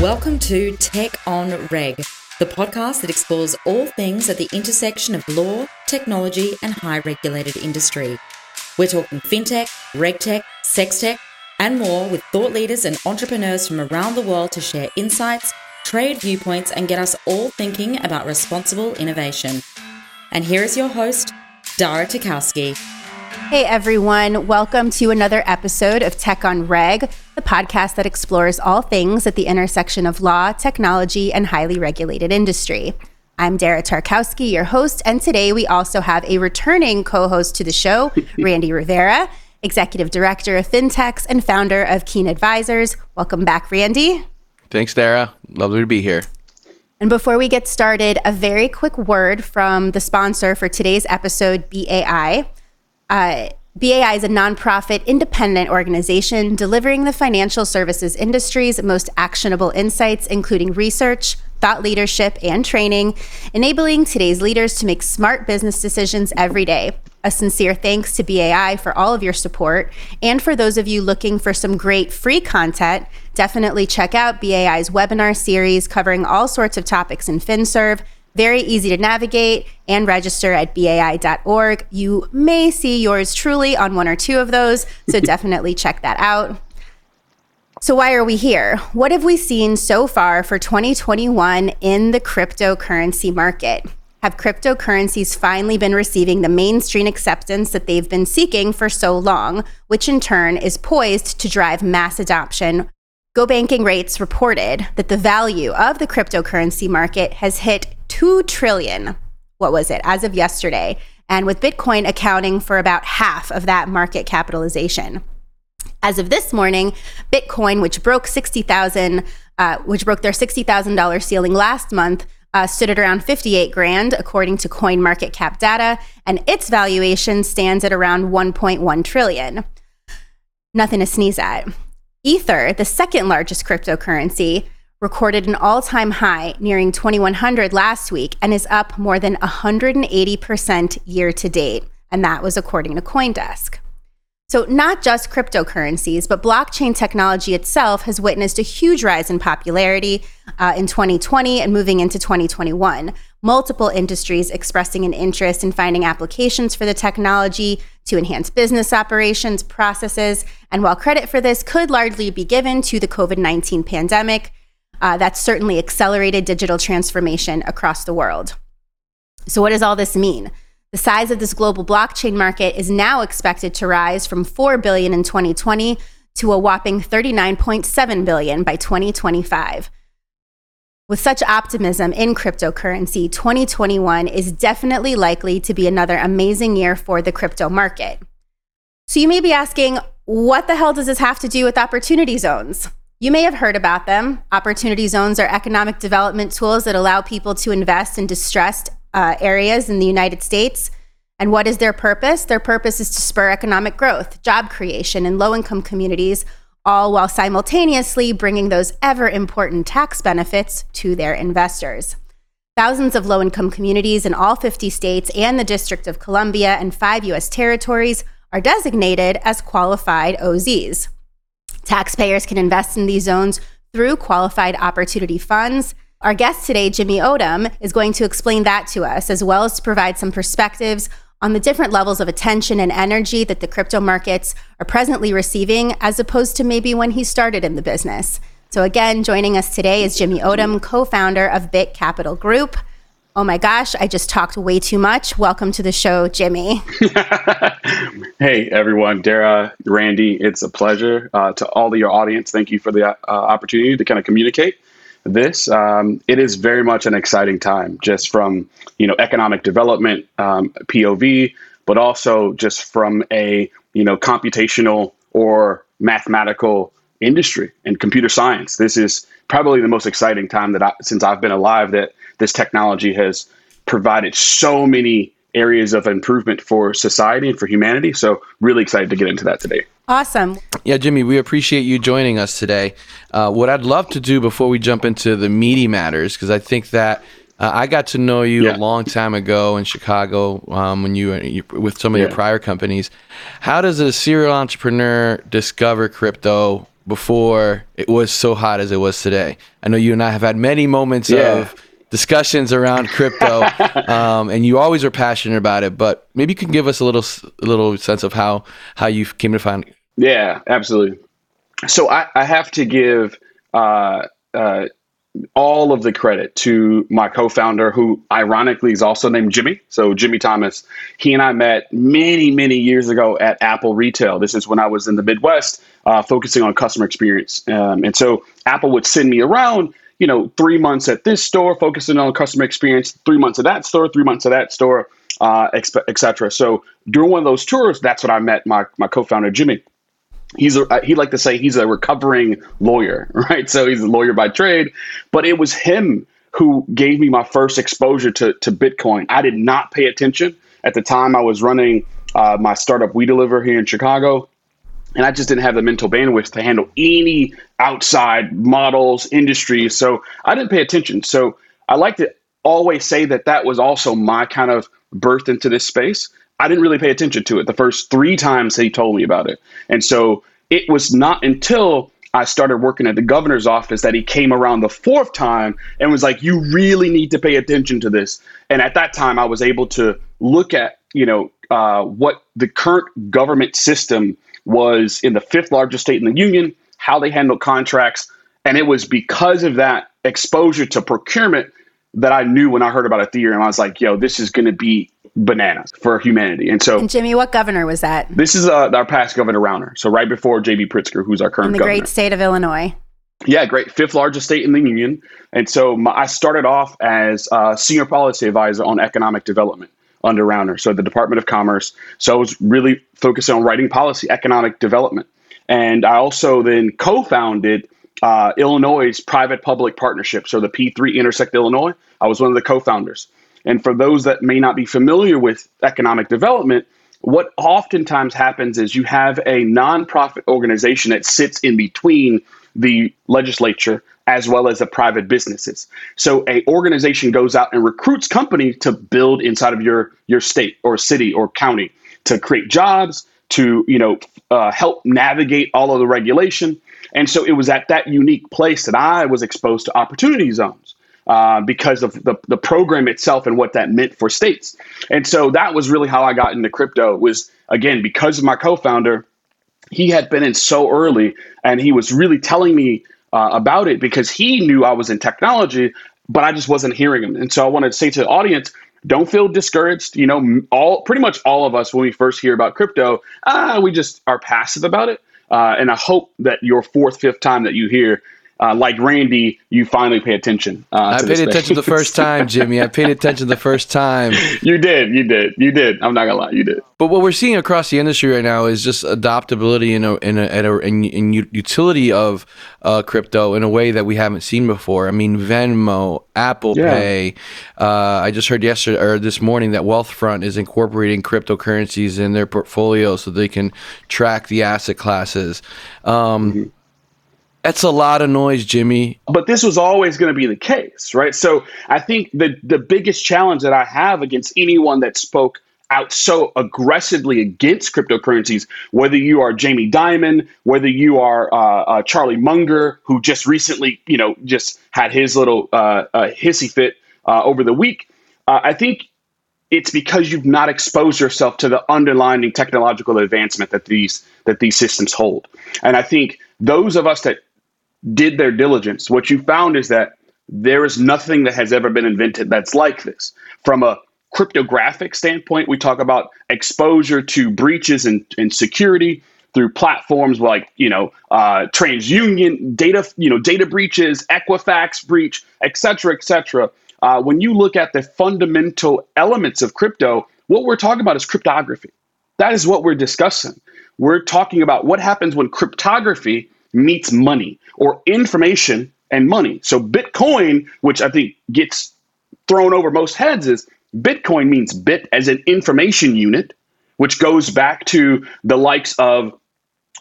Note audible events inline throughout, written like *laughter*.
Welcome to Tech on Reg, the podcast that explores all things at the intersection of law, technology, and high regulated industry. We're talking fintech, regtech, sextech, and more with thought leaders and entrepreneurs from around the world to share insights, trade viewpoints, and get us all thinking about responsible innovation. And here is your host, Dara Tarkowski. Hey everyone, welcome to another episode of Tech on Reg, the podcast that explores all things at the intersection of law, technology, and highly regulated industry. I'm Dara Tarkowski, your host, and today we also have a returning co host to the show, *laughs* Randy Rivera, Executive Director of FinTEx and founder of Keen Advisors. Welcome back, Randy. Thanks, Dara. Lovely to be here. And before we get started, a very quick word from the sponsor for today's episode, BAI. Uh, BAI is a nonprofit independent organization delivering the financial services industry's most actionable insights, including research, thought leadership, and training, enabling today's leaders to make smart business decisions every day. A sincere thanks to BAI for all of your support. And for those of you looking for some great free content, definitely check out BAI's webinar series covering all sorts of topics in FinServe very easy to navigate and register at bai.org. You may see yours truly on one or two of those, so *laughs* definitely check that out. So, why are we here? What have we seen so far for 2021 in the cryptocurrency market? Have cryptocurrencies finally been receiving the mainstream acceptance that they've been seeking for so long, which in turn is poised to drive mass adoption GOBankingRates reported that the value of the cryptocurrency market has hit 2 trillion. What was it? As of yesterday, and with Bitcoin accounting for about half of that market capitalization. As of this morning, Bitcoin, which broke 60,000 uh, which broke their $60,000 ceiling last month, uh, stood at around 58 grand, according to CoinMarketCap data, and its valuation stands at around 1.1 trillion. Nothing to sneeze at. Ether, the second largest cryptocurrency, recorded an all time high nearing 2100 last week and is up more than 180% year to date. And that was according to Coindesk. So, not just cryptocurrencies, but blockchain technology itself has witnessed a huge rise in popularity uh, in 2020 and moving into 2021. Multiple industries expressing an interest in finding applications for the technology to enhance business operations, processes. And while credit for this could largely be given to the COVID 19 pandemic, uh, that's certainly accelerated digital transformation across the world. So, what does all this mean? The size of this global blockchain market is now expected to rise from 4 billion in 2020 to a whopping 39.7 billion by 2025. With such optimism in cryptocurrency, 2021 is definitely likely to be another amazing year for the crypto market. So you may be asking, what the hell does this have to do with opportunity zones? You may have heard about them. Opportunity zones are economic development tools that allow people to invest in distressed uh, areas in the United States. And what is their purpose? Their purpose is to spur economic growth, job creation in low income communities, all while simultaneously bringing those ever important tax benefits to their investors. Thousands of low income communities in all 50 states and the District of Columbia and five U.S. territories are designated as qualified OZs. Taxpayers can invest in these zones through qualified opportunity funds our guest today, Jimmy Odom, is going to explain that to us, as well as to provide some perspectives on the different levels of attention and energy that the crypto markets are presently receiving, as opposed to maybe when he started in the business. So, again, joining us today is Jimmy Odom, co founder of Bit Capital Group. Oh my gosh, I just talked way too much. Welcome to the show, Jimmy. *laughs* *laughs* hey, everyone. Dara, Randy, it's a pleasure. Uh, to all of your audience, thank you for the uh, opportunity to kind of communicate this, um, it is very much an exciting time, just from you know economic development um, POV, but also just from a you know computational or mathematical industry and computer science. This is probably the most exciting time that I, since I've been alive that this technology has provided so many areas of improvement for society and for humanity. So really excited to get into that today. Awesome. Yeah, Jimmy, we appreciate you joining us today. Uh, what I'd love to do before we jump into the meaty matters, because I think that uh, I got to know you yeah. a long time ago in Chicago um, when you, you, with some of yeah. your prior companies. How does a serial entrepreneur discover crypto? before it was so hot as it was today. I know you and I have had many moments Yeah. of discussions around crypto, *laughs* um, and you always are passionate about it. But maybe you can give us a little a little sense of how how you came to find. It. Yeah, absolutely. So I, I have to give uh, uh, all of the credit to my co-founder, who ironically is also named Jimmy. So Jimmy Thomas. He and I met many, many years ago at Apple Retail. This is when I was in the Midwest, uh, focusing on customer experience. Um, and so Apple would send me around. You know, three months at this store, focusing on customer experience. Three months at that store. Three months at that store, uh, et cetera. So during one of those tours, that's when I met my my co-founder Jimmy he's a he like to say he's a recovering lawyer *laughs* right so he's a lawyer by trade but it was him who gave me my first exposure to, to bitcoin i did not pay attention at the time i was running uh, my startup we deliver here in chicago and i just didn't have the mental bandwidth to handle any outside models industries so i didn't pay attention so i like to always say that that was also my kind of birth into this space I didn't really pay attention to it the first three times he told me about it. And so it was not until I started working at the governor's office that he came around the fourth time and was like, you really need to pay attention to this. And at that time, I was able to look at, you know, uh, what the current government system was in the fifth largest state in the union, how they handle contracts. And it was because of that exposure to procurement that I knew when I heard about Ethereum, I was like, yo, this is going to be bananas for humanity. And so And Jimmy, what governor was that? this is uh, our past governor Rauner. So right before JB Pritzker, who's our current In the governor. great state of Illinois. Yeah, great. Fifth largest state in the union. And so my, I started off as a senior policy advisor on economic development under Rauner, so the Department of Commerce. So I was really focused on writing policy, economic development. And I also then co founded uh, Illinois' private public partnership, so the P3 Intersect Illinois. I was one of the co founders. And for those that may not be familiar with economic development, what oftentimes happens is you have a nonprofit organization that sits in between the legislature as well as the private businesses. So a organization goes out and recruits company to build inside of your your state or city or county to create jobs, to you know uh, help navigate all of the regulation. And so it was at that unique place that I was exposed to opportunity zones uh, because of the, the program itself and what that meant for states. And so that was really how I got into crypto was again because of my co-founder he had been in so early and he was really telling me uh, about it because he knew I was in technology, but I just wasn't hearing him. And so I wanted to say to the audience, don't feel discouraged. You know, all pretty much all of us when we first hear about crypto, ah, we just are passive about it. Uh, and I hope that your fourth, fifth time that you hear, uh, like Randy, you finally pay attention. Uh, I paid attention the first time, *laughs* Jimmy. I paid attention the first time. *laughs* you did, you did, you did. I'm not gonna lie, you did. But what we're seeing across the industry right now is just adoptability in a, in a, in, a, in, in utility of uh, crypto in a way that we haven't seen before. I mean, Venmo, Apple Yeah. Pay. Uh, I just heard yesterday or this morning that Wealthfront is incorporating cryptocurrencies in their portfolio so they can track the asset classes. Um, That's a lot of noise, Jimmy. but this was always going to be the case, right? So I think the the biggest challenge that I have against anyone that spoke out so aggressively against cryptocurrencies, whether you are Jamie Dimon, whether you are uh, uh, Charlie Munger, who just recently, you know, just had his little uh, uh, hissy fit uh, over the week, uh, I think it's because you've not exposed yourself to the underlying technological advancement that these that these systems hold. And I think those of us that did their diligence, what you found is that there is nothing that has ever been invented that's like this. From a cryptographic standpoint, we talk about exposure to breaches and, and security through platforms like you know uh, TransUnion, data you know data breaches, Equifax breach, et cetera, et cetera. Uh, when you look at the fundamental elements of crypto, what we're talking about is cryptography. That is what we're discussing. We're talking about what happens when cryptography meets money or information and money. So Bitcoin, which I think gets thrown over most heads, is Bitcoin means bit as an information unit, which goes back to the likes of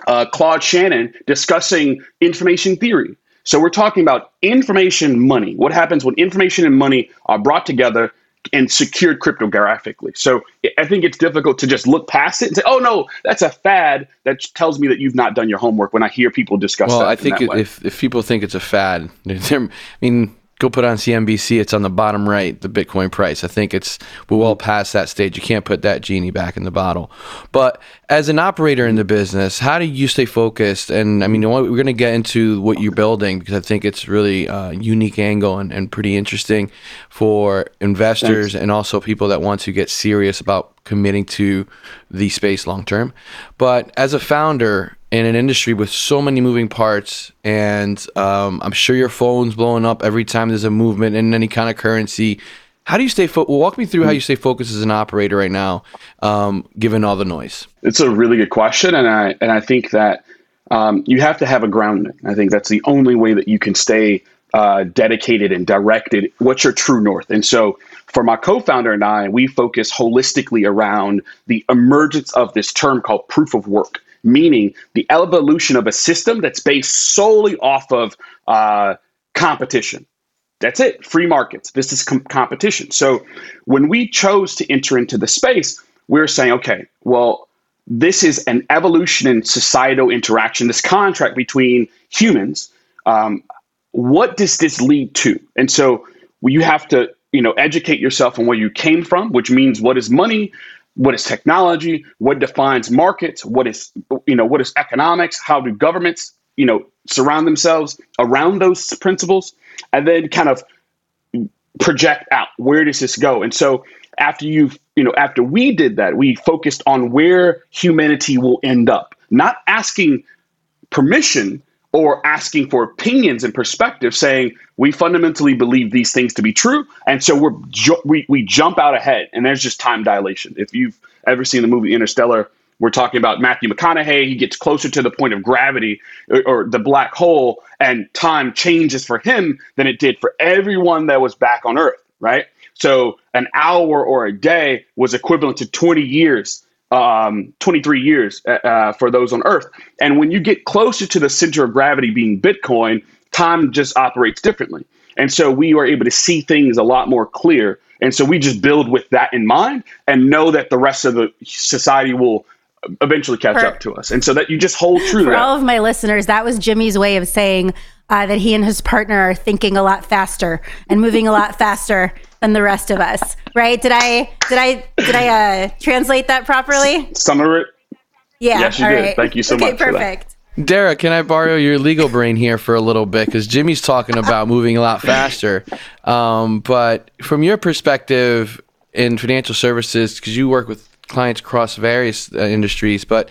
uh, Claude Shannon discussing information theory. So we're talking about information money. What happens when information and money are brought together? And secured cryptographically. So I think it's difficult to just look past it and say, "Oh no, that's a fad." That tells me that you've not done your homework. When I hear people discuss, well, I think if if people think it's a fad, *laughs* I mean, go put on CNBC. It's on the bottom right, the Bitcoin price. I think it's we're well past that stage. You can't put that genie back in the bottle. But as an operator in the business, how do you stay focused? And I mean, we're going to get into what you're building because I think it's really a unique angle and, and pretty interesting for investors Thanks. and also people that want to get serious about committing to the space long term. But as a founder, in an industry with so many moving parts, and um, I'm sure your phone's blowing up every time there's a movement in any kind of currency. How do you stay fo- walk me through how you stay focused as an operator right now, um, given all the noise? It's a really good question, and I and I think that um, you have to have a grounding. I think that's the only way that you can stay uh, dedicated and directed. What's your true north? And so, for my co-founder and I, we focus holistically around the emergence of this term called proof of work meaning the evolution of a system that's based solely off of uh, competition. That's it, free markets. This is com- competition. So when we chose to enter into the space, we are saying, okay, well, this is an evolution in societal interaction, this contract between humans. Um, what does this lead to? And so you have to, you know, educate yourself on where you came from, which means what is money, what is technology? What defines markets? What is you know what is economics? How do governments you know surround themselves around those principles? And then kind of project out where does this go? And so after you you know after we did that we focused on where humanity will end up. Not asking permission or asking for opinions and perspective saying we fundamentally believe these things to be true and so we're ju- we, we jump out ahead and there's just time dilation. If you've ever seen the movie interstellar we're talking about matthew mcconaughey he gets closer to the point of gravity or, or the black hole and time changes for him than it did for everyone that was back on earth right? So an hour or a day was equivalent to 20 years um, 23 years uh, uh, for those on Earth. And when you get closer to the center of gravity being Bitcoin, time just operates differently. And so we are able to see things a lot more clear. And so we just build with that in mind and know that the rest of the society will eventually catch for, up to us. And so that you just hold true for all of my listeners, that was Jimmy's way of saying uh, that he and his partner are thinking a lot faster and moving a lot *laughs* faster than the rest of us, right? Did I did I did I uh, translate that properly? Some of it. Yeah. Yes, you did. Right. Thank you so much. okay, much. Perfect. Dara, can I borrow your legal brain here for a little bit? Because Jimmy's talking about moving a lot faster. Um, but from your perspective in financial services, because you work with clients across various uh, industries, but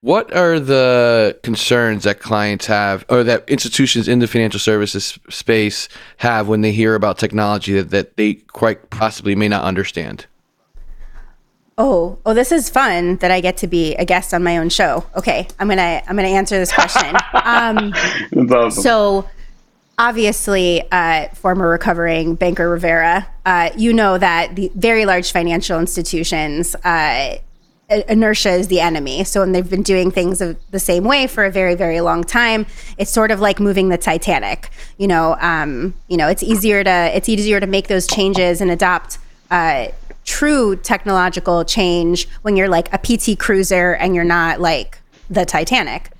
what are the concerns that clients have or that institutions in the financial services space have when they hear about technology that, that they quite possibly may not understand? Oh, oh, this is fun that I get to be a guest on my own show. Okay, I'm gonna I'm gonna answer this question. *laughs* um, awesome. So, obviously, uh, former recovering banker Rivera, uh, you know that the very large financial institutions uh, inertia is the enemy. So when they've been doing things the same way for a very, very long time, it's sort of like moving the Titanic. You know, um, you know, it's easier to it's easier to make those changes and adopt uh, true technological change when you're like a PT cruiser and you're not like the Titanic.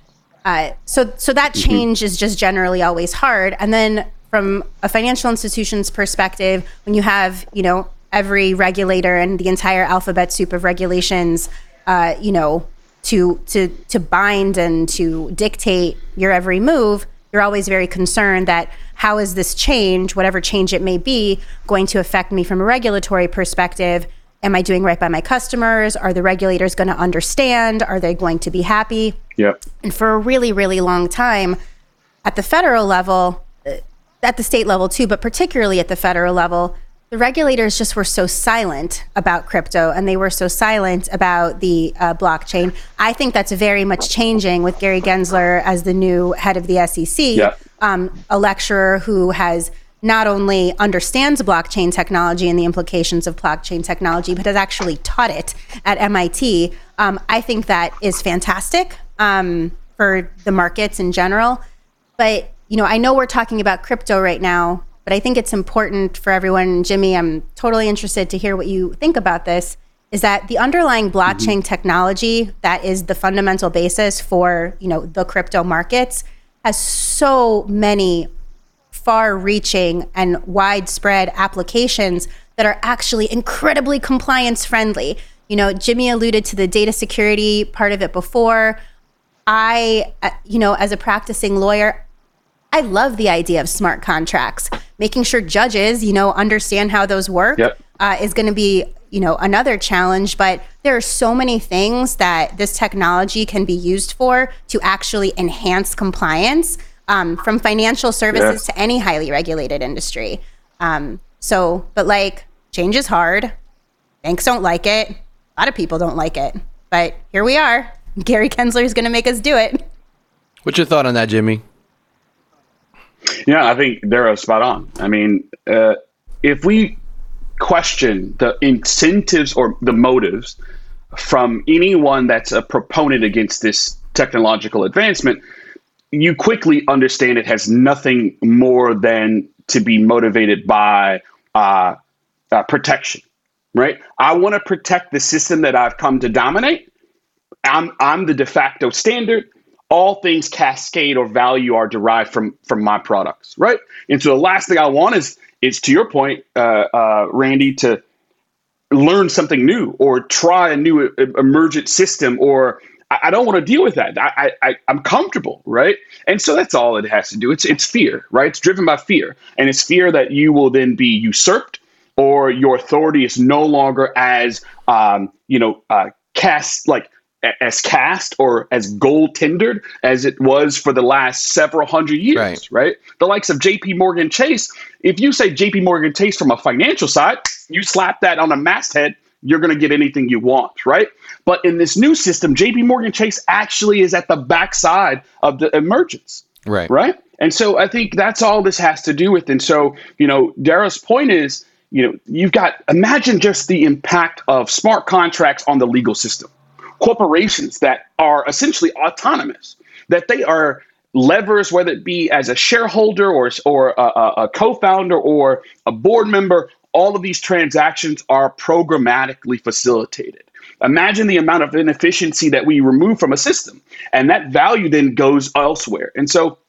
Uh, so so that mm-hmm. change mm-hmm. is just generally always hard. And then from a financial institution's perspective, when you have you know every regulator and the entire alphabet soup of regulations, uh, you know, to to to bind and to dictate your every move, you're always very concerned that how is this change, whatever change it may be, going to affect me from a regulatory perspective? Am I doing right by my customers? Are the regulators going to understand? Are they going to be happy? Yeah. And for a really, really long time, at the federal level, uh, at the state level too, but particularly at the federal level, the regulators just were so silent about crypto and they were so silent about the uh, blockchain. I think that's very much changing with Gary Gensler as the new head of the SEC, yeah. um, a lecturer who has not only understands blockchain technology and the implications of blockchain technology, but has actually taught it at MIT. Um, I think that is fantastic um, for the markets in general. But you know, I know we're talking about crypto right now, but I think it's important for everyone. Jimmy, I'm totally interested to hear what you think about this. Is that the underlying blockchain mm-hmm. technology that is the fundamental basis for you know the crypto markets has so many far-reaching and widespread applications that are actually incredibly compliance friendly. You know, Jimmy alluded to the data security part of it before. I, uh, you know, as a practicing lawyer, I love the idea of smart contracts. Making sure judges, you know, understand how those work yep. uh, is going to be, you know, another challenge. But there are so many things that this technology can be used for to actually enhance compliance, um, from financial services to any highly regulated industry. Um, so, but like, change is hard. Banks don't like it. A lot of people don't like it. But here we are. *laughs* Gary Gensler is going to make us do it. What's your thought on that, Jimmy? Yeah, I think they're spot on. I mean, uh, if we question the incentives or the motives from anyone that's a proponent against this technological advancement, you quickly understand it has nothing more than to be motivated by uh, uh, protection, right? I want to protect the system that I've come to dominate. I'm I'm the de facto standard. All things cascade or value are derived from from my products, right? And so the last thing I want is is to your point, uh, uh, Randy, to learn something new or try a new emergent system or I, I don't want to deal with that. I, I, I'm comfortable, right? And so that's all it has to do. It's it's fear, right? It's driven by fear, and it's fear that you will then be usurped or your authority is no longer as um, you know uh, cast like as cast or as gold tendered as it was for the last several hundred years, right. right? The likes of JP Morgan Chase, if you say JP Morgan Chase from a financial side, you slap that on a masthead, you're going to get anything you want, right? But in this new system, JP Morgan Chase actually is at the backside of the emergence. Right. Right. And so I think that's all this has to do with. And so, you know, Dara's point is, you know, you've got imagine just the impact of smart contracts on the legal system. Corporations that are essentially autonomous, that they are levers, whether it be as a shareholder or, or a, a co founder or a board member, all of these transactions are programmatically facilitated. Imagine the amount of inefficiency that we remove from a system, and that value then goes elsewhere. And so,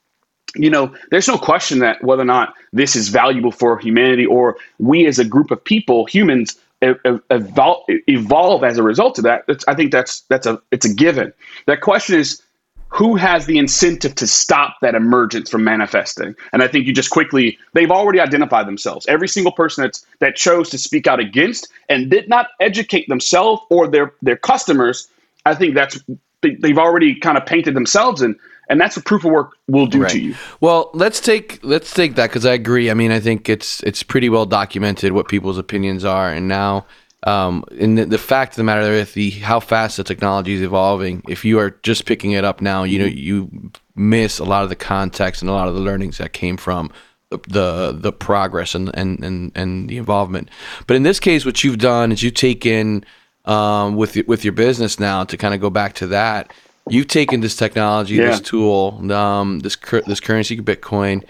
you know, there's no question that whether or not this is valuable for humanity or we as a group of people, humans, evolve, evolve as a result of that. I think that's that's a it's a given. That question is who has the incentive to stop that emergence from manifesting? And I think you just quickly, they've already identified themselves. Every single person that's that chose to speak out against and did not educate themselves or their their customers, I think that's they've already kind of painted themselves and and that's what proof of work will do right. to you. Well, let's take let's take that because I agree. I mean, I think it's it's pretty well documented what people's opinions are, and now um, and the, the, fact of the matter is the how fast the technology is evolving. If you are just picking it up now, you know you miss a lot of the context and a lot of the learnings that came from the the, the progress and, and and and the involvement. But in this case, what you've done is you've taken um, with with your business now to kind of go back to that. You've taken this technology, yeah. this tool, um, this this currency, Bitcoin,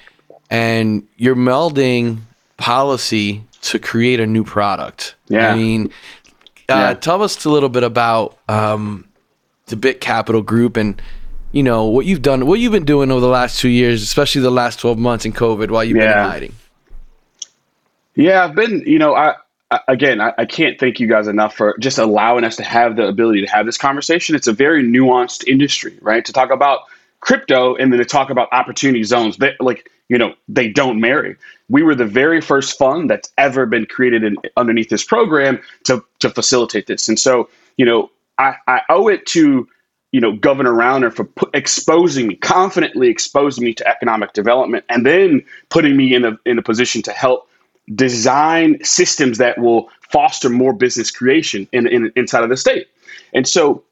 and you're melding policy to create a new product. Yeah. I mean, uh, yeah. tell us a little bit about um, the Bit Capital Group and you know what you've done, what you've been doing over the last two years, especially the last twelve months in COVID, while you've yeah. been hiding. Yeah, I've been. You know, I, I again, I, I, can't thank you guys enough for just allowing us to have the ability to have this conversation. It's a very nuanced industry, right? To talk about crypto and then to talk about opportunity zones. That like you know they don't marry we were the very first fund that's ever been created in, underneath this program to, to facilitate this. And so, you know, I, I owe it to, you know, Governor Rauner for exposing me, confidently exposing me to economic development, and then putting me in a, in a position to help design systems that will foster more business creation in, in inside of the state. And so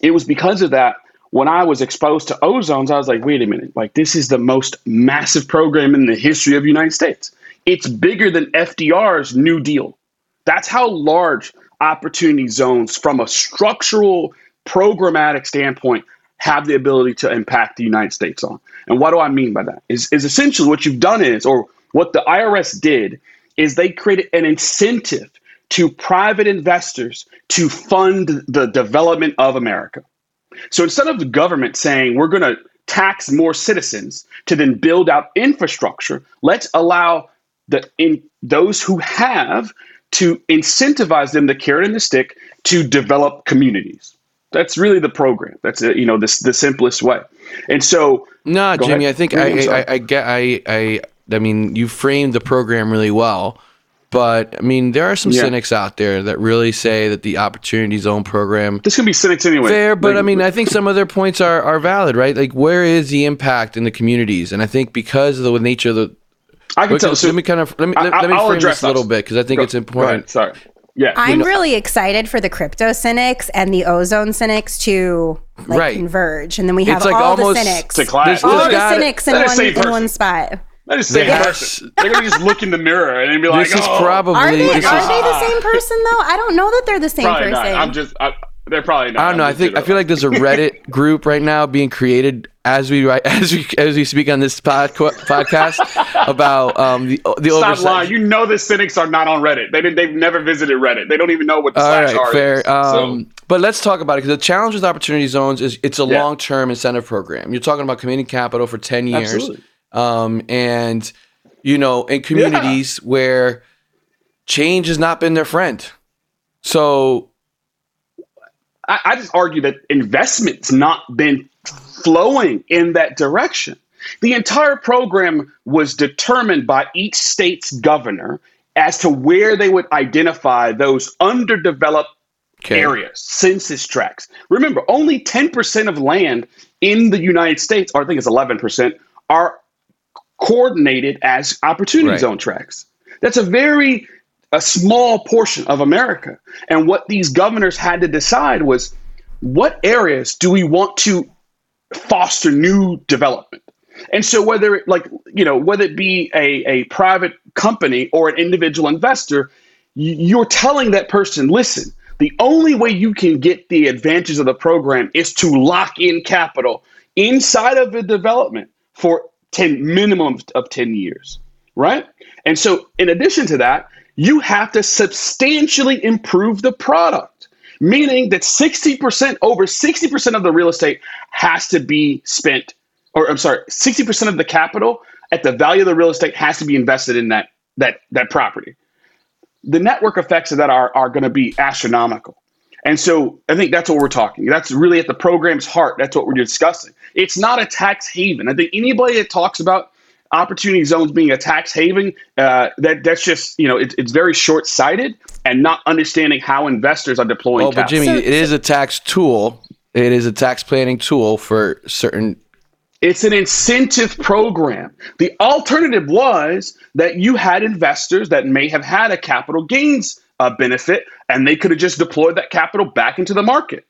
it was because of that when I was exposed to ozones, I was like, wait a minute, like this is the most massive program in the history of the United States. It's bigger than FDR's New Deal. That's how large opportunity zones from a structural programmatic standpoint have the ability to impact the United States on. And what do I mean by that? Is, is essentially what you've done is, or What the IRS did is they created an incentive to private investors to fund the development of America. So instead of the government saying we're going to tax more citizens to then build out infrastructure, let's allow the in those who have to incentivize them the carrot and the stick to develop communities. That's really the program. That's a, you know the the simplest way. And so, no, Jimmy, ahead. I think I, I, I get I I I mean you framed the program really well. But I mean, there are some yeah. cynics out there that really say that the Opportunity Zone program. This can be cynics anyway. Fair, but like, I mean, I think some of their points are, are valid, right? Like, where is the impact in the communities? And I think because of the nature of the. I can tell. So let me kind of let me I, let, me frame this a little bit because I think Go, it's important. Sorry. Yeah. I'm really excited for the crypto cynics and the ozone cynics to like right. converge, and then we have like all the cynics, to class. all the cynics in one, in one spot. That is the same person. They're gonna just look in the mirror and be like, "This oh. is probably." Are they? Are is, they the same person though? I don't know that they're the same person. Not. I'm just. I, they're probably not. I don't know. I think I feel like there's a *laughs* Reddit group right now being created as we write *laughs* as we as we speak on this pod, podcast about um, the the Stop oversight. lying. You know the cynics are not on Reddit. They didn't. They've never visited Reddit. They don't even know what the All slash right, R fair. is. Um, so. But let's talk about it because the challenge with opportunity zones is it's a yeah. long term incentive program. You're talking about community capital for ten years, um, and you know, in communities yeah. where change has not been their friend. So I, I just argue that investment's not been flowing in that direction. The entire program was determined by each state's governor as to where they would identify those underdeveloped okay. areas, census tracts. Remember, only 10% of land in the United States, or I think it's 11%, are coordinated as opportunity right. zone tracts. That's a very a small portion of America. And what these governors had to decide was what areas do we want to foster new development? And so whether it like, you know, whether it be a, a private company or an individual investor, you're telling that person, listen, the only way you can get the advantages of the program is to lock in capital inside of the development for 10 minimum of 10 years, right? And so in addition to that, you have to substantially improve the product, meaning that 60%, over 60% of the real estate has to be spent, or I'm sorry, 60% of the capital at the value of the real estate has to be invested in that, that, that property. The network effects of that are, are going to be astronomical. And so I think that's what we're talking. That's really at the program's heart. That's what we're discussing. It's not a tax haven. I think anybody that talks about opportunity zones being a tax haven, uh, that that's just you know it, it's very short sighted and not understanding how investors are deploying. Oh, but Jimmy, so, it is a tax tool. It is a tax planning tool for certain. It's an incentive program. The alternative was that you had investors that may have had a capital gains uh, benefit, and they could have just deployed that capital back into the market,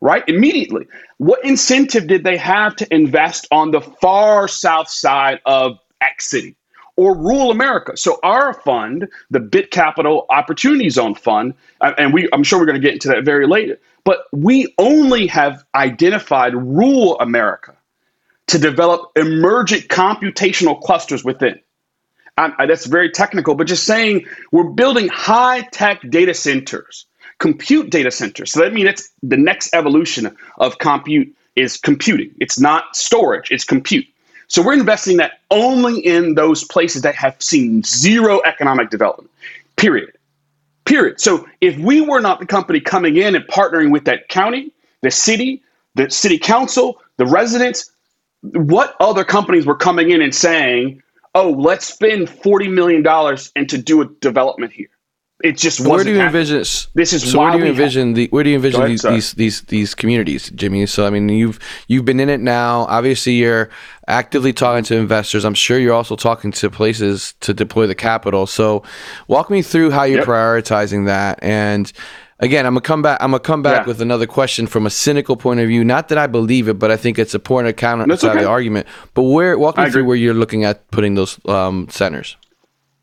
right? Immediately. What incentive did they have to invest on the far south side of X City? or rural America. So our fund, the Bit Capital Opportunity Zone Fund, uh, and we, I'm sure we're going to get into that very later, but we only have identified rural America to develop emergent computational clusters within. I, that's very technical, but just saying we're building high tech data centers, compute data centers. So that means it's the next evolution of compute is computing. It's not storage, it's compute. So we're investing that only in those places that have seen zero economic development, period. Period. So if we were not the company coming in and partnering with that county, the city, the city council, the residents, what other companies were coming in and saying, oh, let's spend $40 million and to do a development here. It just where do you happening. envision this is so where do you envision have, the where do you envision ahead, these, these these these communities jimmy so i mean you've you've been in it now obviously you're actively talking to investors i'm sure you're also talking to places to deploy the capital so walk me through how you're yep. prioritizing that and again, I'm gonna come back. I'm gonna come back yeah. with another question from a cynical point of view. Not that I believe it, but I think it's a point of counter side okay. of the argument. But where walk me through where you're looking at putting those um, centers.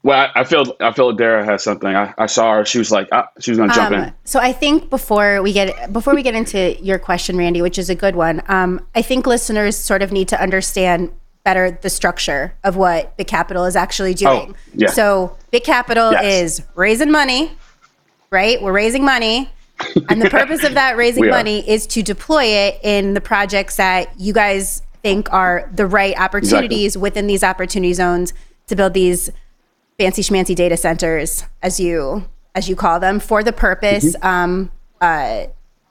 Well, I, I feel I feel Dara has something. I, I saw her. She was like, ah, she was gonna jump um, in. So I think before we get before we get into your question, Randy, which is a good one, um, I think listeners sort of need to understand better the structure of what Bit Capital is actually doing. Oh, yeah. So Bit Capital Yes. is raising money, right? We're raising money. and the purpose of that *laughs* raising money is to deploy it in the projects that you guys think are the right opportunities within these opportunity zones to build these fancy schmancy data centers as you as you call them for the purpose Mm-hmm. um, uh,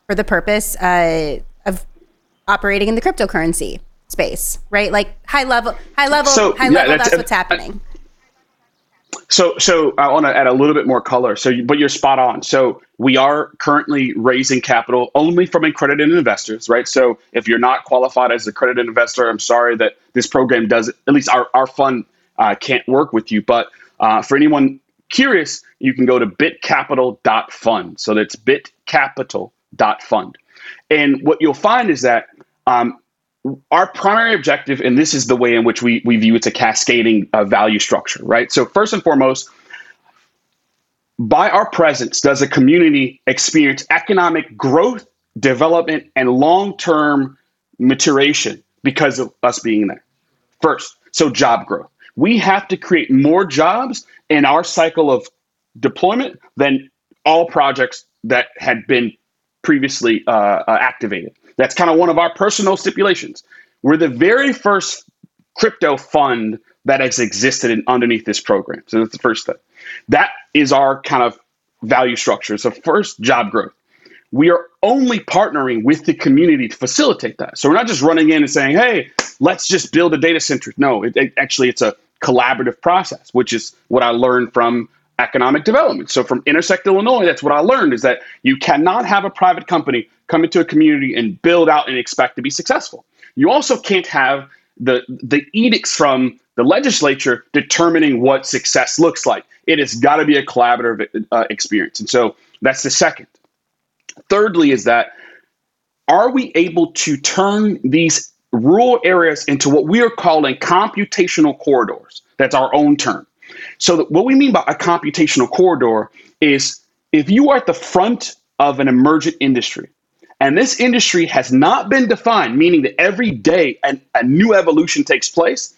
for the purpose uh, of operating in the cryptocurrency space right like high level high level So, high yeah, level that's- that's, what's happening So, so I want to add a little bit more color. So, but you're spot on. So, we are currently raising capital only from accredited investors, right? So, if you're not qualified as an accredited investor, I'm sorry that this program does. At least our our fund uh, can't work with you. But uh, for anyone curious, you can go to bitcapital.fund. So that's bitcapital.fund. And what you'll find is that um, our primary objective, and this is the way in which we, we view it's a cascading uh, value structure, right? So, first and foremost, by our presence, does a community experience economic growth, development, and long term maturation because of us being there? First, so job growth. We have to create more jobs in our cycle of deployment than all projects that had been previously uh, uh, activated. That's kind of one of our personal stipulations. We're the very first crypto fund that has existed in, underneath this program. So that's the first thing. That is our kind of value structure. So first, job growth. We are only partnering with the community to facilitate that. So we're not just running in and saying, "Hey, let's just build a data center." No, it, it- actually, it's a collaborative process, which is what I learned from economic development. So from Intersect Illinois, that's what I learned is that you cannot have a private company come into a community and build out and expect to be successful. You also can't have the the edicts from the legislature determining what success looks like. It has got to be a collaborative uh, experience, and so that's the second. Thirdly, is that are we able to turn these rural areas into what we are calling computational corridors? That's our own term. So, what we mean by a computational corridor is if you are at the front of an emergent industry, and this industry has not been defined, meaning that every day an, a new evolution takes place,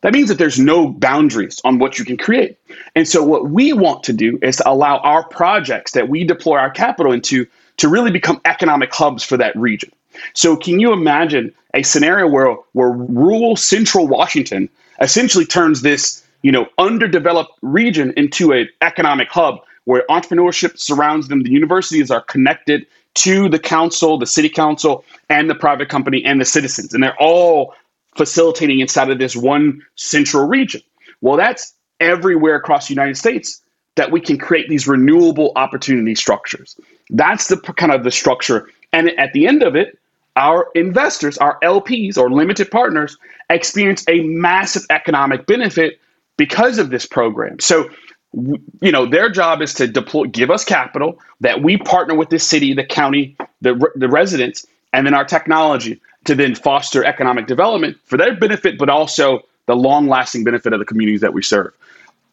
that means that there's no boundaries on what you can create. And so, what we want to do is to allow our projects that we deploy our capital into to really become economic hubs for that region. So, can you imagine a scenario where, where rural central Washington essentially turns this you know, underdeveloped region into an economic hub where entrepreneurship surrounds them. The universities are connected to the council, the city council, and the private company and the citizens, and they're all facilitating inside of this one central region. Well, that's everywhere across the United States that we can create these renewable opportunity structures. That's the kind of the structure. And at the end of it, our investors, our LPs or limited partners, experience a massive economic benefit because of this program. So, you know, their job is to deploy, give us capital that we partner with the city, the county, the, the residents, and then our technology to then foster economic development for their benefit, but also the long lasting benefit of the communities that we serve.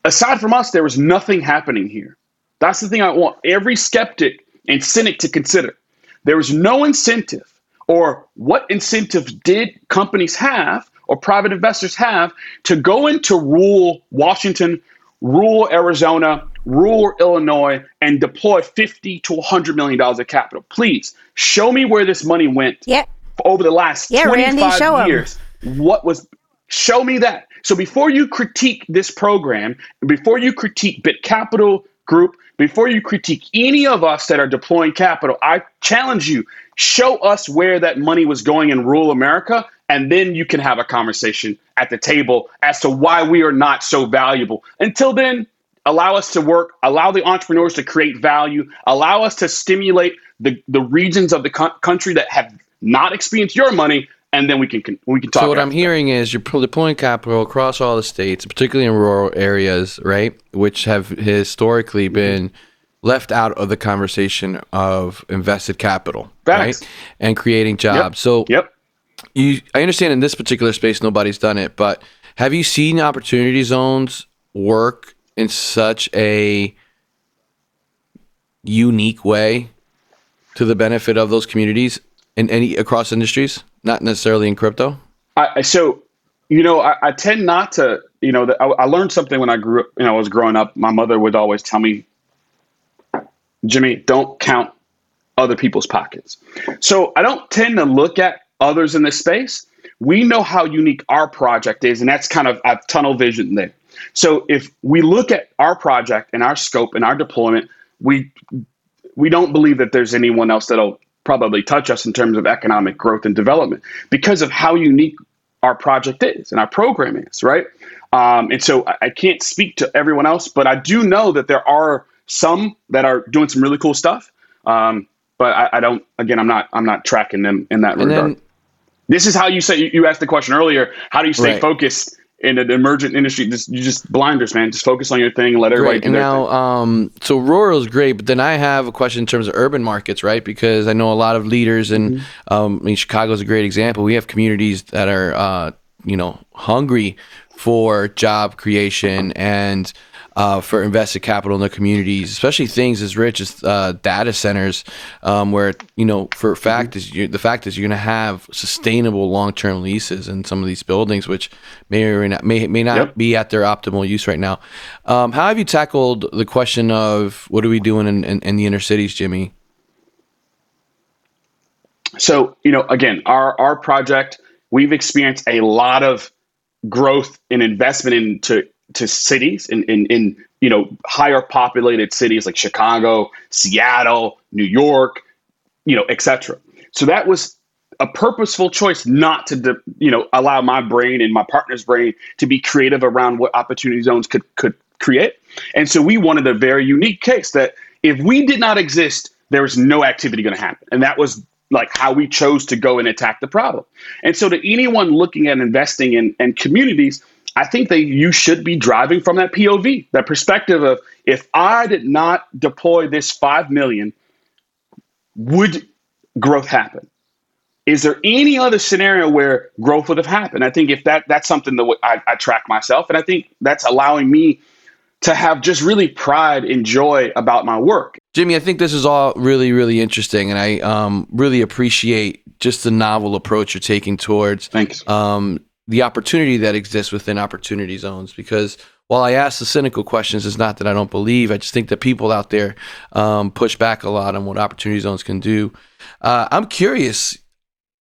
Aside from us, there was nothing happening here. That's the thing I want every skeptic and cynic to consider. There was no incentive, or what incentive did companies have or private investors have to go into rural Washington, rural Arizona, rural Illinois, and deploy 50 to 100 million dollars of capital? Please show me where this money went Yeah. over the last Yeah, Randy, 25 show 'em. years. What was show me that. So before you critique this program, before you critique Bit Capital Group, before you critique any of us that are deploying capital, I challenge you, show us where that money was going in rural America, and then you can have a conversation at the table as to why we are not so valuable. Until then, allow us to work, allow the entrepreneurs to create value, allow us to stimulate the, the regions of the co- country that have not experienced your money, and then we can can- we can talk. So what I'm hearing is you're deploying capital across all the states, particularly in rural areas, right, which have historically Mm-hmm. been left out of the conversation of invested capital, Facts. right, and creating jobs. So Yep. you, I understand in this particular space nobody's done it, but have you seen opportunity zones work in such a unique way to the benefit of those communities in any across industries, not necessarily in crypto? I, so You know, I, I tend not to. You know, I, I learned something when I grew up. You know, I was growing up. My mother would always tell me, "Jimmy, don't count other people's pockets." So I don't tend to look at others in this space. We know how unique our project is, and that's kind of a tunnel vision there. So if we look at our project and our scope and our deployment, we we don't believe that there's anyone else that'll probably touch us in terms of economic growth and development because of how unique our project is and our program is, right? Um, and so I, I can't speak to everyone else, but I do know that there are some that are doing some really cool stuff. Um, but I, I, don't. Again, I'm not. I'm not tracking them in that and regard. Then, this is how you say. You asked the question earlier. How do you stay right. focused in an emergent industry, just you just blinders, man. Just focus on your thing and let everybody great. do now. Um, so rural is great, but then I have a question in terms of urban markets, right? Because I know a lot of leaders, and mm-hmm. um, I mean, Chicago is a great example. We have communities that are, uh, you know, hungry for job creation and uh, for invested capital in the communities, especially things as rich as uh, data centers, um, where you know for fact mm-hmm. is you, the fact is you're going to have sustainable long term leases in some of these buildings, which may or may not, may, may not yep. be at their optimal use right now. Um, how have you tackled the question of what are we doing in, in, in the inner cities, Jimmy? So you know, again, our our project we've experienced a lot of growth and investment into to cities in, in, in you know higher populated cities like Chicago, Seattle, New York, you know, etc. So that was a purposeful choice not to you know allow my brain and my partner's brain to be creative around what opportunity zones could could create. And so we wanted a very unique case that if we did not exist, there was no activity going to happen. And that was like how we chose to go and attack the problem. And so to anyone looking at investing in, in communities, I think that you should be driving from that POV, that perspective of if I did not deploy this 5 million, would growth happen? Is there any other scenario where growth would have happened? I think if that that's something that I, I track myself, and I think that's allowing me to have just really pride and joy about my work. Jimmy, I think this is all really, really interesting, and I um, really appreciate just the novel approach you're taking towards Thanks. Um, the opportunity that exists within opportunity zones because while I ask the cynical questions, it's not that I don't believe. I just think that people out there um, push back a lot on what opportunity zones can do. Uh, I'm curious.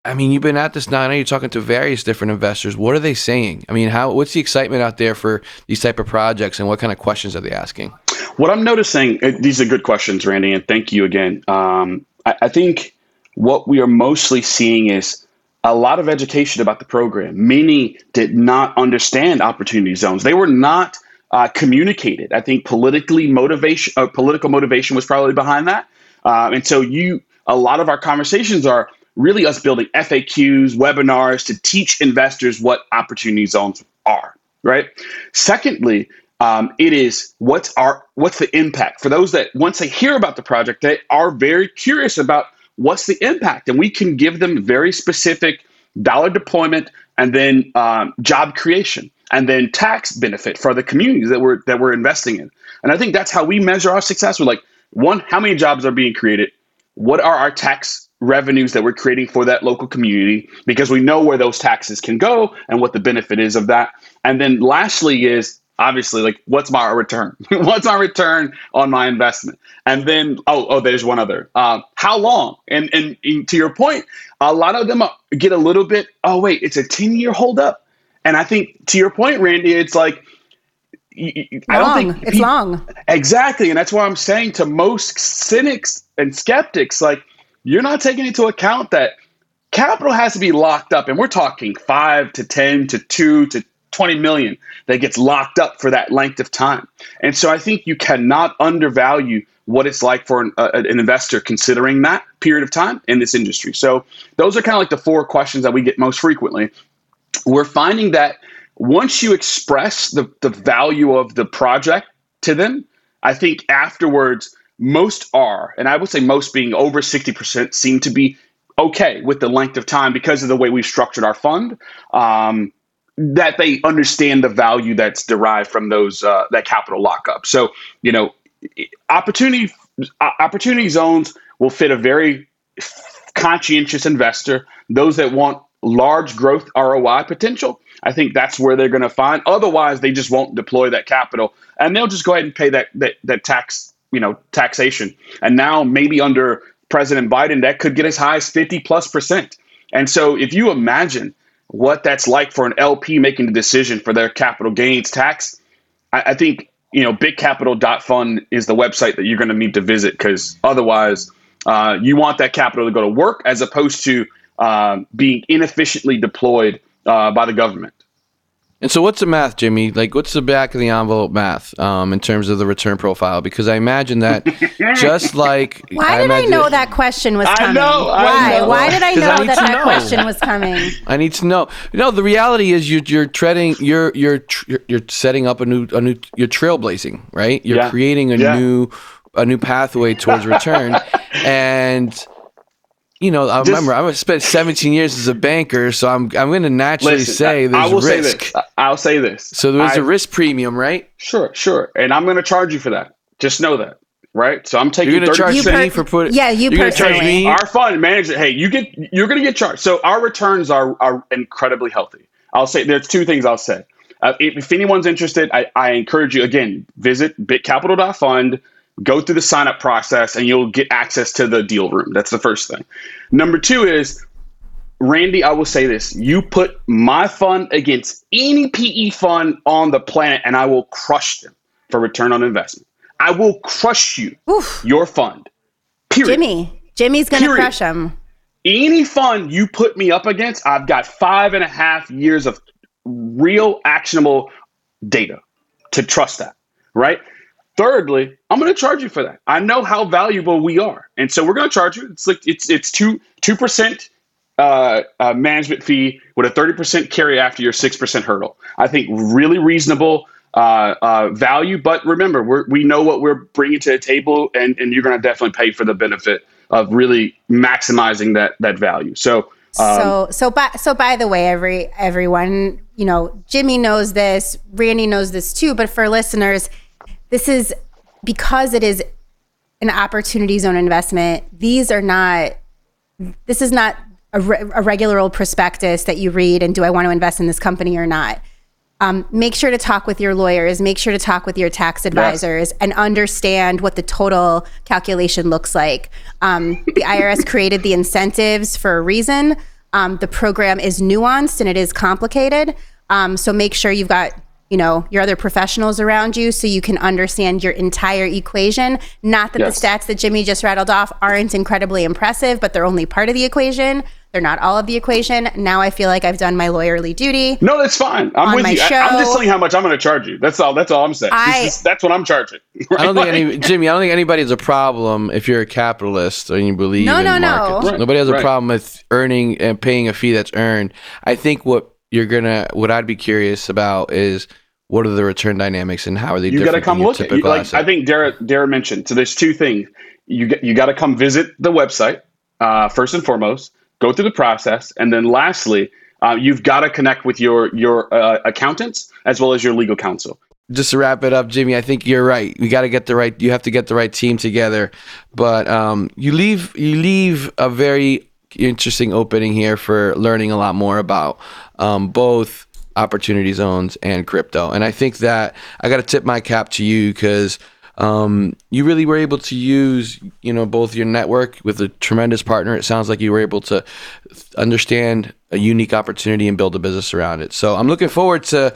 I mean, you've been at this now. I know you're talking to various different investors. What are they saying? I mean, how what's the excitement out there for these type of projects, and what kind of questions are they asking? What I'm noticing, uh, these are good questions, Randy, and thank you again. Um, I, I think what we are mostly seeing is a lot of education about the program. Many did not understand opportunity zones. They were not uh, communicated. I think politically motivation, uh, political motivation was probably behind that. Uh, and so you, a lot of our conversations are really us building FAQs, webinars to teach investors what opportunity zones are. Right. Secondly, um, it is what's our what's the impact for those that once they hear about the project, they are very curious about what's the impact? And we can give them very specific dollar deployment and then um, job creation and then tax benefit for the communities that we're that we're investing in. And I think that's how we measure our success. We're like, one, how many jobs are being created? What are our tax revenues that we're creating for that local community? Because we know where those taxes can go and what the benefit is of that. And then lastly is obviously like what's my return *laughs* what's my return on my investment and then oh oh there's one other uh, how long and, and, and to your point a lot of them get a little bit oh wait it's a 10 year hold up and i think to your point randy it's like I don't think it's long. Exactly. And that's why I'm saying to most cynics and skeptics, like, you're not taking into account that capital has to be locked up. And we're talking five to 10 to two to 20 million that gets locked up for that length of time. And so I think you cannot undervalue what it's like for an, uh, an, investor considering that period of time in this industry. So those are kind of like the four questions that we get most frequently. We're finding that once you express the, the value of the project to them, I think afterwards, most are, and I would say most being over 60%, seem to be okay with the length of time because of the way we've structured our fund. Um, that they understand the value that's derived from those uh, that capital lockup. So you know, opportunity opportunity zones will fit a very conscientious investor. Those that want large growth ROI potential, I think that's where they're going to find. Otherwise, they just won't deploy that capital, and they'll just go ahead and pay that that, that tax, you know, taxation. And now maybe under President Biden, that could get as high as fifty plus percent. And so, if you imagine what that's like for an LP making the decision for their capital gains tax, I, I think you know bitcapital.fund is the website that you're going to need to visit because otherwise, uh, you want that capital to go to work as opposed to uh, being inefficiently deployed uh, by the government. And so, what's the math, Jimmy? Like, what's the back of the envelope math um, in terms of the return profile? Because I imagine that *laughs* just like Why I did I know that question was I coming? know, I Why? know. Why did I know need that that know. question was coming? *laughs* I need to know. No, the reality is you're you're treading you're you're tr- you're, you're setting up a new a new you're trailblazing, right? You're Yeah. creating a Yeah. new a new pathway towards return, *laughs* and you know I remember I spent 17 years as a banker, so I'm I'm going to naturally Listen, say I- there's I will say this. I- I'll say this. So there's I- a risk premium, right? Sure, sure. And I'm going to charge you for that. Just know that, right? So I'm taking You're going to charge 30%. You me per- for putting. yeah, you you're gonna charge personally. me. Our fund manager, hey, you get you're going to get charged. So our returns are are incredibly healthy. I'll say there's two things I'll say. Uh, if, if anyone's interested, I, I encourage you again visit bitcapital.fund, go through the sign up process, and you'll get access to the deal room. That's the first thing. Number two is Randy, I will say this. You put my fund against any PE fund on the planet, and I will crush them for return on investment. I will crush you, Oof. your fund. Period. Jimmy. Jimmy's gonna crush him. Any fund you put me up against, I've got five and a half years of real actionable data to trust that, right? Thirdly, I'm going to charge you for that. I know how valuable we are, and so we're going to charge you. It's like it's it's two two percent uh, uh, management fee with a thirty percent carry after your six percent hurdle. I think really reasonable uh, uh, value. But remember, we're, we know what we're bringing to the table, and, and you're going to definitely pay for the benefit of really maximizing that that value. So. Um, so so by so by the way, every everyone, you know, Jimmy knows this, Randy knows this too, but for listeners, this is because it is an opportunity zone investment. These are not this is not a, re- a regular old prospectus that you read and do I want to invest in this company or not. Um, make sure to talk with your lawyers, make sure to talk with your tax advisors, and understand what the total calculation looks like. Um, the IRS *laughs* created the incentives for a reason. Um, the program is nuanced and it is complicated. Um, so make sure you've got you know your other professionals around you so you can understand your entire equation. Not that Yes. the stats that Jimmy just rattled off aren't incredibly impressive, but they're only part of the equation. They're not all of the equation. Now I feel like I've done my lawyerly duty. No, that's fine. I'm with my you. I, am just telling you how much I'm going to charge you. That's all. That's all I'm saying. I- This is- that's what I'm charging. *laughs* I don't think any Jimmy. I don't think anybody's a problem if you're a capitalist and you believe No, in no, no. markets. Right, Nobody has a right. problem with earning and paying a fee that's earned. I think what you're gonna, what I'd be curious about is what are the return dynamics and how are they you got to come look at. like asset? I think Dara Dara mentioned. So there's two things. You get, you got to come visit the website uh, first and foremost. Go through the process, and then lastly, uh, you've got to connect with your your uh, accountants as well as your legal counsel. just to wrap it up, Jimmy, I think you're right. We got to get the right. You have to get the right team together. But um, you leave you leave a very interesting opening here for learning a lot more about um, both opportunity zones and crypto. And I think that I got to tip my cap to you because um, you really were able to use you know both your network with a tremendous partner. It sounds like you were able to understand a unique opportunity and build a business around it. So I'm looking forward to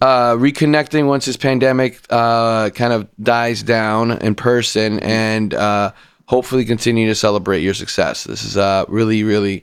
uh, reconnecting once this pandemic uh, kind of dies down in person and uh, hopefully continue to celebrate your success. This is uh, really, really.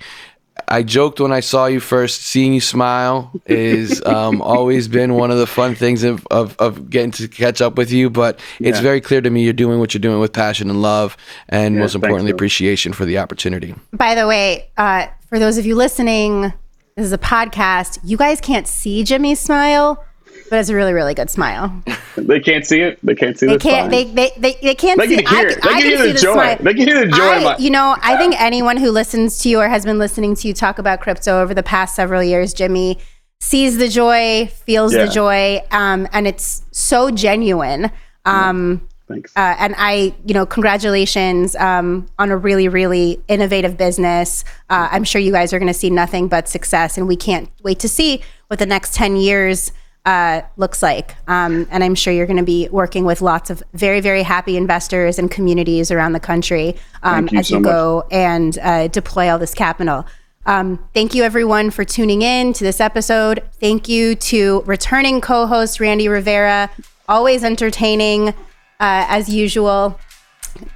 I joked when I saw you first. Seeing you smile is *laughs* um, always been one of the fun things of, of, of getting to catch up with you. But it's Yeah. very clear to me you're doing what you're doing with passion and love, and Yeah, most importantly, bro. appreciation for the opportunity. By the way, uh, for those of you listening, this is a podcast. You guys can't see Jimmy's smile, but it's a really, really good smile. They can't see it. They can't see They can't. They, they, they, they can't They see. can hear I, it. They I can hear the joy. smile. They can hear the joy I, my- you know, I think anyone who listens to you or has been listening to you talk about crypto over the past several years, Jimmy, sees the joy, feels Yeah. the joy, um, and it's so genuine. Um, Thanks. Uh, and I, you know, congratulations um, on a really, really innovative business. Uh, I'm sure you guys are going to see nothing but success, and we can't wait to see what the next 10 years uh, looks like. Um, and I'm sure you're going to be working with lots of very, very happy investors and communities around the country um, you as so you go and uh, deploy all this capital. Um, thank you, everyone, for tuning in to this episode. Thank you to returning co host Randy Rivera, always entertaining uh, as usual.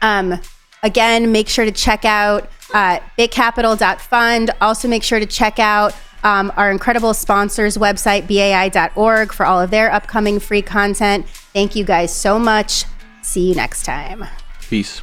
Um, again, make sure to check out uh, bitcapital.fund. Also, make sure to check out um, our incredible sponsors website, bai.org, for all of their upcoming free content. Thank you guys so much. See you next time. Peace.